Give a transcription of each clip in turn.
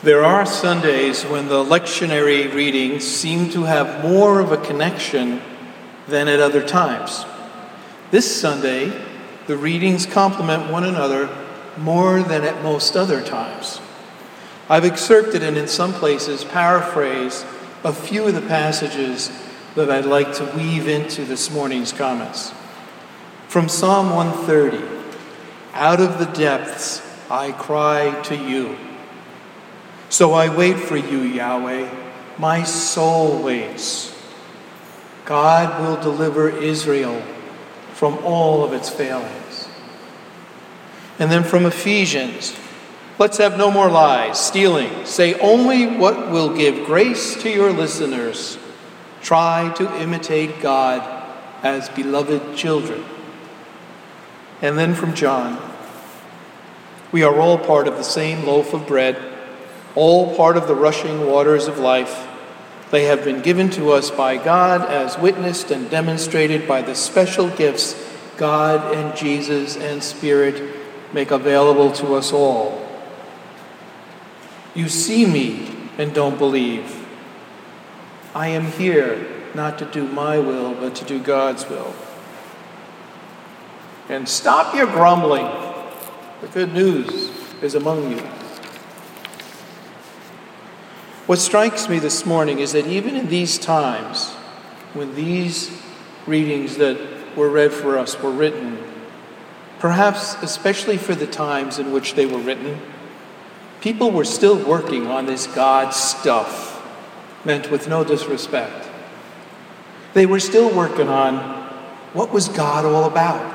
There are Sundays when the lectionary readings seem to have more of a connection than at other times. This Sunday, the readings complement one another more than at most other times. I've excerpted and in some places paraphrased a few of the passages that I'd like to weave into this morning's comments. From Psalm 130 Out of the depths I cry to you. So I wait for you, Yahweh. My soul waits. God will deliver Israel from all of its failings. And then from Ephesians, let's have no more lies, stealing. Say only what will give grace to your listeners. Try to imitate God as beloved children. And then from John, we are all part of the same loaf of bread all part of the rushing waters of life. They have been given to us by God as witnessed and demonstrated by the special gifts God and Jesus and Spirit make available to us all. You see me and don't believe. I am here not to do my will, but to do God's will. And stop your grumbling. The good news is among you. What strikes me this morning is that even in these times, when these readings that were read for us were written, perhaps especially for the times in which they were written, people were still working on this God stuff, meant with no disrespect. They were still working on what was God all about?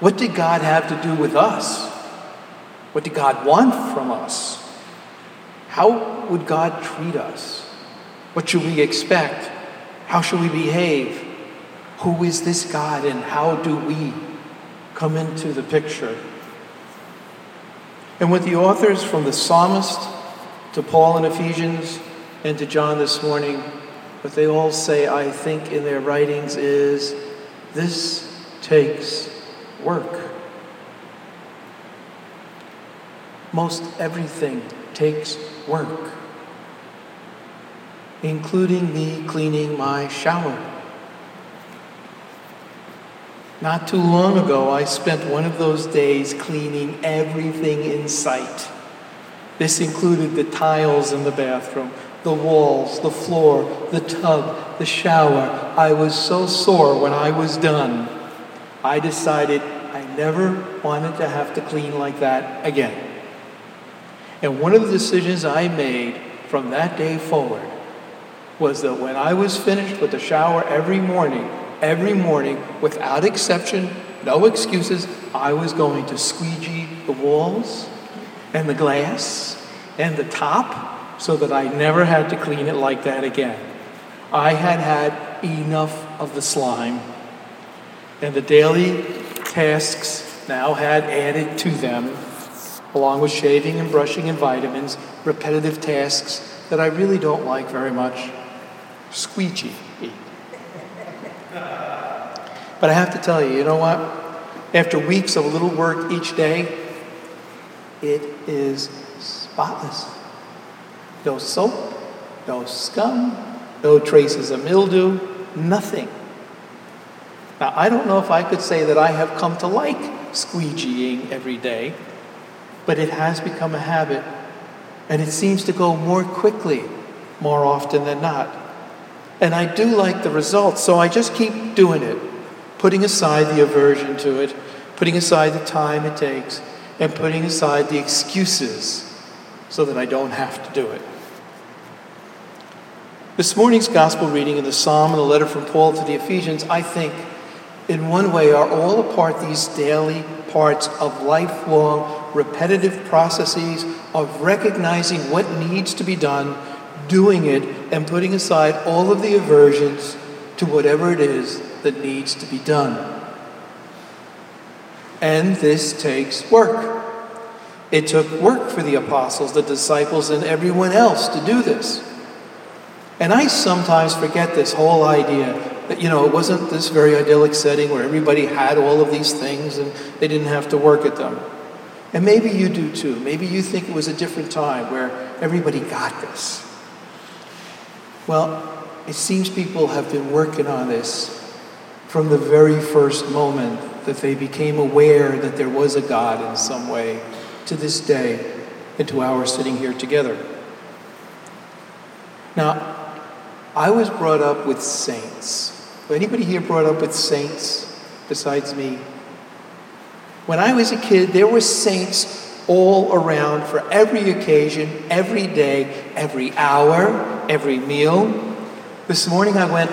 What did God have to do with us? What did God want from us? How would God treat us? What should we expect? How should we behave? Who is this God and how do we come into the picture? And with the authors from the psalmist to Paul in Ephesians and to John this morning, what they all say, I think, in their writings is this takes work. Most everything takes work, including me cleaning my shower. Not too long ago, I spent one of those days cleaning everything in sight. This included the tiles in the bathroom, the walls, the floor, the tub, the shower. I was so sore when I was done. I decided I never wanted to have to clean like that again. And one of the decisions I made from that day forward was that when I was finished with the shower every morning, every morning, without exception, no excuses, I was going to squeegee the walls and the glass and the top so that I never had to clean it like that again. I had had enough of the slime, and the daily tasks now had added to them along with shaving and brushing and vitamins, repetitive tasks that I really don't like very much. Squeegee. But I have to tell you, you know what? After weeks of little work each day, it is spotless. No soap, no scum, no traces of mildew, nothing. Now, I don't know if I could say that I have come to like squeegeeing every day but it has become a habit. And it seems to go more quickly more often than not. And I do like the results, so I just keep doing it, putting aside the aversion to it, putting aside the time it takes, and putting aside the excuses so that I don't have to do it. This morning's gospel reading in the psalm and the letter from Paul to the Ephesians, I think, in one way, are all a part these daily parts of lifelong repetitive processes of recognizing what needs to be done, doing it, and putting aside all of the aversions to whatever it is that needs to be done. And this takes work. It took work for the apostles, the disciples, and everyone else to do this. And I sometimes forget this whole idea that, you know, it wasn't this very idyllic setting where everybody had all of these things and they didn't have to work at them. And maybe you do too. Maybe you think it was a different time where everybody got this. Well, it seems people have been working on this from the very first moment that they became aware that there was a God in some way to this day and to our sitting here together. Now, I was brought up with saints. Anybody here brought up with saints besides me? When I was a kid, there were saints all around for every occasion, every day, every hour, every meal. This morning I went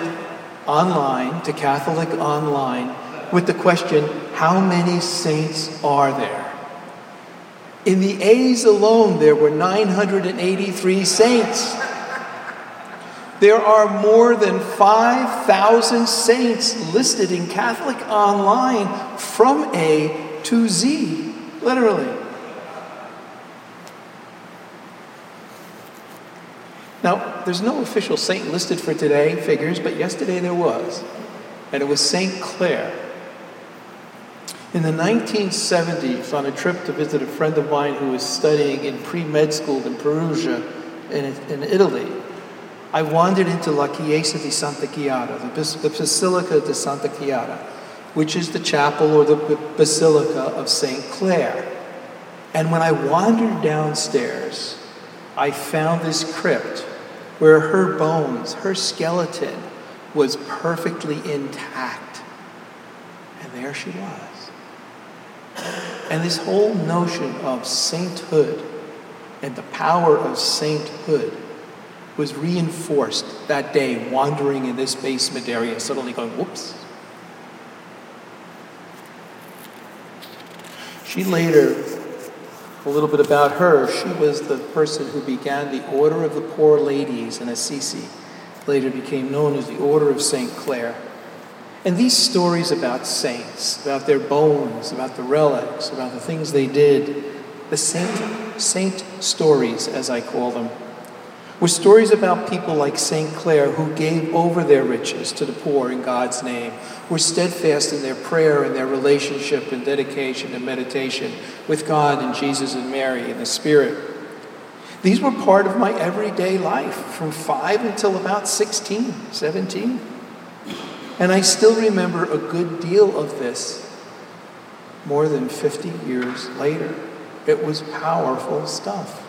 online to Catholic Online with the question how many saints are there? In the A's alone, there were 983 saints. There are more than 5,000 saints listed in Catholic Online from A to Z, literally. Now, there's no official saint listed for today, figures, but yesterday there was. And it was St. Clare. In the 1970s, on a trip to visit a friend of mine who was studying in pre med school in Perugia, in, in Italy, I wandered into La Chiesa di Santa Chiara, the Basilica di Santa Chiara, which is the chapel or the Basilica of St. Clare. And when I wandered downstairs, I found this crypt where her bones, her skeleton, was perfectly intact. And there she was. And this whole notion of sainthood and the power of sainthood was reinforced that day, wandering in this basement area, suddenly going, whoops. She later a little bit about her. She was the person who began the Order of the Poor Ladies in Assisi, later became known as the Order of St. Clare. And these stories about saints, about their bones, about the relics, about the things they did, the saint, saint stories, as I call them, were stories about people like St. Clare who gave over their riches to the poor in God's name, were steadfast in their prayer and their relationship and dedication and meditation with God and Jesus and Mary and the Spirit. These were part of my everyday life from five until about 16, 17. And I still remember a good deal of this more than 50 years later. It was powerful stuff.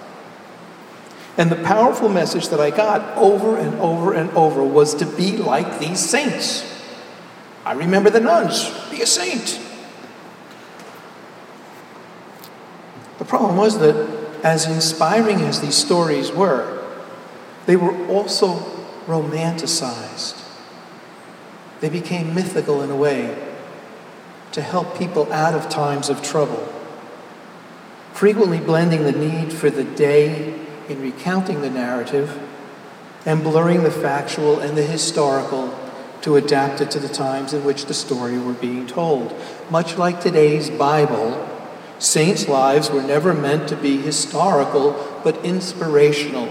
And the powerful message that I got over and over and over was to be like these saints. I remember the nuns be a saint. The problem was that, as inspiring as these stories were, they were also romanticized. They became mythical in a way to help people out of times of trouble, frequently blending the need for the day in recounting the narrative and blurring the factual and the historical to adapt it to the times in which the story were being told. Much like today's Bible, saints' lives were never meant to be historical, but inspirational,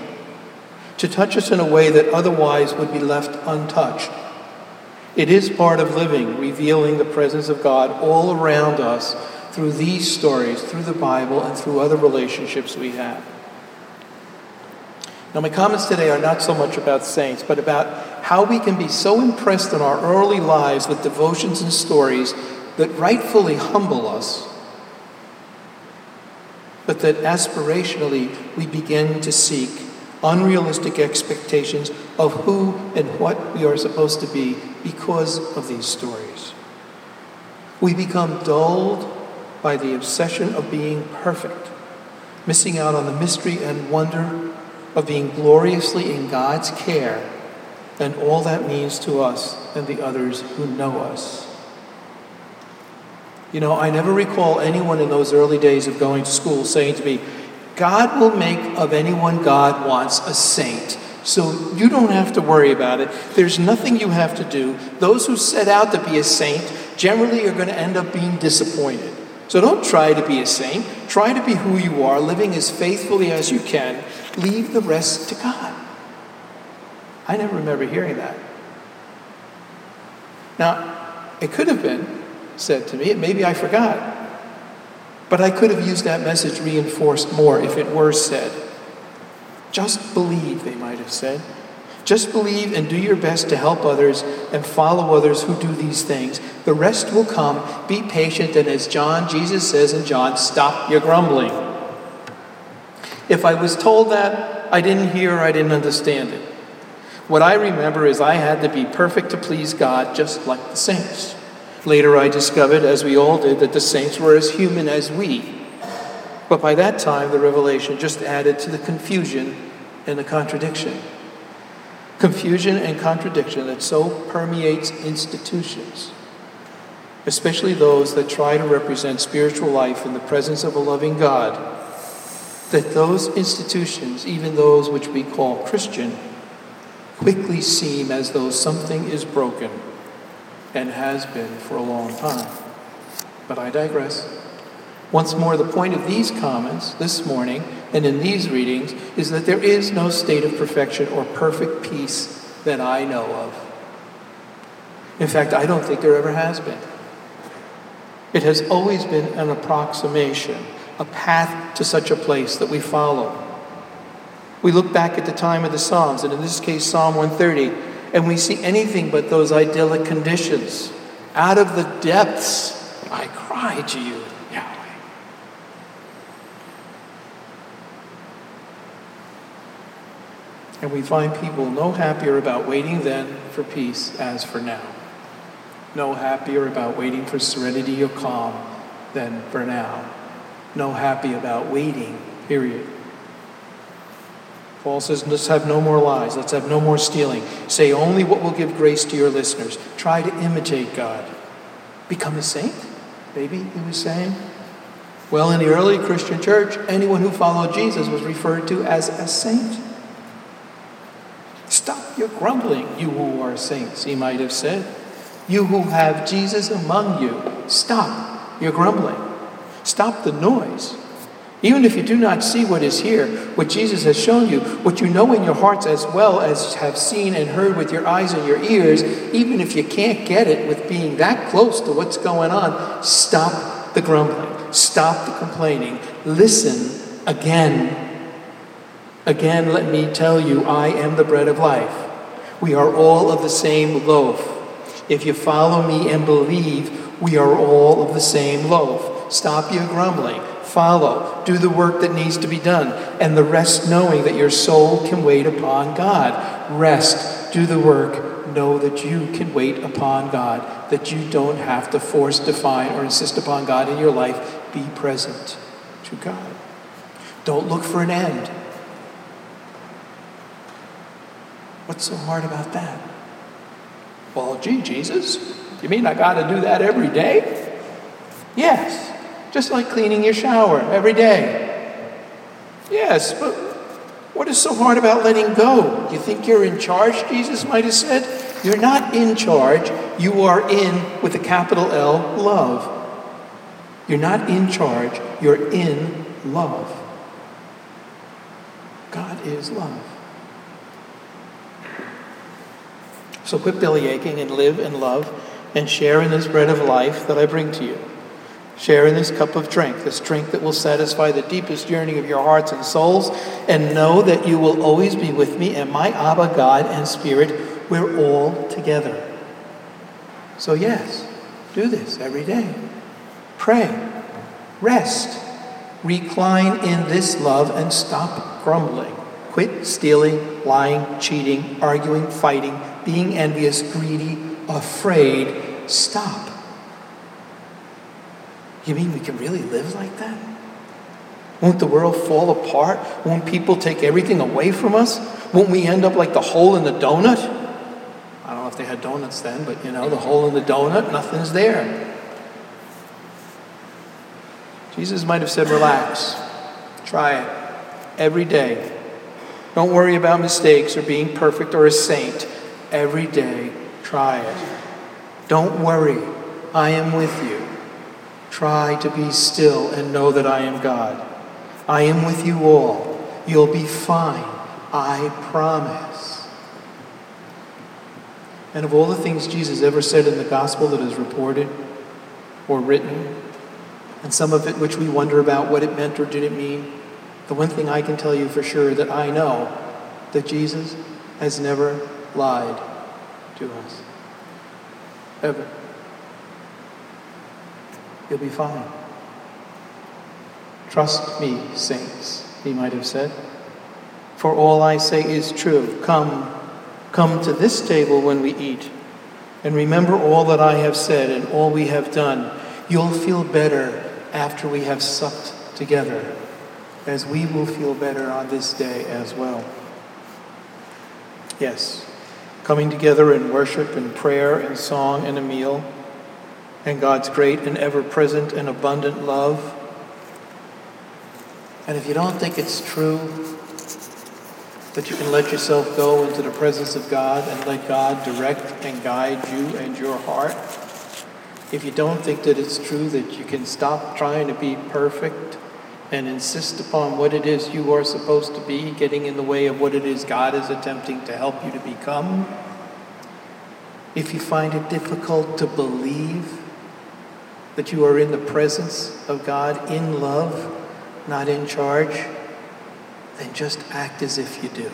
to touch us in a way that otherwise would be left untouched. It is part of living, revealing the presence of God all around us through these stories, through the Bible, and through other relationships we have. Now, my comments today are not so much about saints, but about how we can be so impressed in our early lives with devotions and stories that rightfully humble us, but that aspirationally we begin to seek unrealistic expectations of who and what we are supposed to be because of these stories. We become dulled by the obsession of being perfect, missing out on the mystery and wonder of being gloriously in God's care and all that means to us and the others who know us. You know, I never recall anyone in those early days of going to school saying to me, God will make of anyone God wants a saint. So you don't have to worry about it. There's nothing you have to do. Those who set out to be a saint generally are going to end up being disappointed. So don't try to be a saint. Try to be who you are, living as faithfully as you can, Leave the rest to God. I never remember hearing that. Now, it could have been said to me, maybe I forgot. But I could have used that message reinforced more if it were said. Just believe, they might have said. Just believe and do your best to help others and follow others who do these things. The rest will come. Be patient, and as John, Jesus says in John, stop your grumbling. If I was told that, I didn't hear, I didn't understand it. What I remember is I had to be perfect to please God, just like the saints. Later, I discovered, as we all did, that the saints were as human as we. But by that time, the revelation just added to the confusion and the contradiction. Confusion and contradiction that so permeates institutions, especially those that try to represent spiritual life in the presence of a loving God, that those institutions, even those which we call Christian, quickly seem as though something is broken and has been for a long time. But I digress. Once more, the point of these comments this morning and in these readings is that there is no state of perfection or perfect peace that I know of. In fact, I don't think there ever has been. It has always been an approximation, a path to such a place that we follow. We look back at the time of the Psalms, and in this case, Psalm 130, and we see anything but those idyllic conditions. Out of the depths, I cry to you. And we find people no happier about waiting then for peace as for now. No happier about waiting for serenity or calm than for now. No happy about waiting, period. Paul says, let's have no more lies. Let's have no more stealing. Say only what will give grace to your listeners. Try to imitate God. Become a saint, maybe he was saying. Well, in the early Christian church, anyone who followed Jesus was referred to as a saint. Stop your grumbling, you who are saints, he might have said. You who have Jesus among you, stop your grumbling. Stop the noise. Even if you do not see what is here, what Jesus has shown you, what you know in your hearts as well as have seen and heard with your eyes and your ears, even if you can't get it with being that close to what's going on, stop the grumbling. Stop the complaining. Listen again Again, let me tell you, I am the bread of life. We are all of the same loaf. If you follow me and believe, we are all of the same loaf. Stop your grumbling. Follow. Do the work that needs to be done. And the rest knowing that your soul can wait upon God. Rest. Do the work. Know that you can wait upon God. That you don't have to force, define, or insist upon God in your life. Be present to God. Don't look for an end. What's so hard about that? Well, gee, Jesus, you mean I got to do that every day? Yes, just like cleaning your shower every day. Yes, but what is so hard about letting go? You think you're in charge, Jesus might have said? You're not in charge. You are in, with a capital L, love. You're not in charge. You're in love. God is love. So quit belly aching and live and love and share in this bread of life that I bring to you. Share in this cup of drink, this drink that will satisfy the deepest yearning of your hearts and souls, and know that you will always be with me, and my Abba, God and Spirit, we're all together. So, yes, do this every day. Pray, rest, recline in this love, and stop grumbling. Quit stealing, lying, cheating, arguing, fighting, being envious, greedy, afraid. Stop. You mean we can really live like that? Won't the world fall apart? Won't people take everything away from us? Won't we end up like the hole in the donut? I don't know if they had donuts then, but you know, the hole in the donut, nothing's there. Jesus might have said, relax, try it every day. Don't worry about mistakes or being perfect or a saint every day. Try it. Don't worry. I am with you. Try to be still and know that I am God. I am with you all. You'll be fine. I promise. And of all the things Jesus ever said in the gospel that is reported or written, and some of it which we wonder about what it meant or didn't mean, the one thing I can tell you for sure that I know that Jesus has never lied to us. Ever. You'll be fine. Trust me, saints, he might have said. For all I say is true. Come, come to this table when we eat, and remember all that I have said and all we have done. You'll feel better after we have supped together, as we will feel better on this day as well. Yes, coming together in worship and prayer and song and a meal, and God's great and ever present and abundant love. And if you don't think it's true that you can let yourself go into the presence of God and let God direct and guide you and your heart, if you don't think that it's true that you can stop trying to be perfect and insist upon what it is you are supposed to be, getting in the way of what it is God is attempting to help you to become, if you find it difficult to believe that you are in the presence of God in love, not in charge, then just act as if you do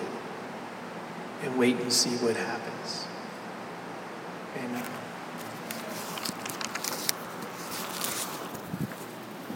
and wait and see what happens. Amen.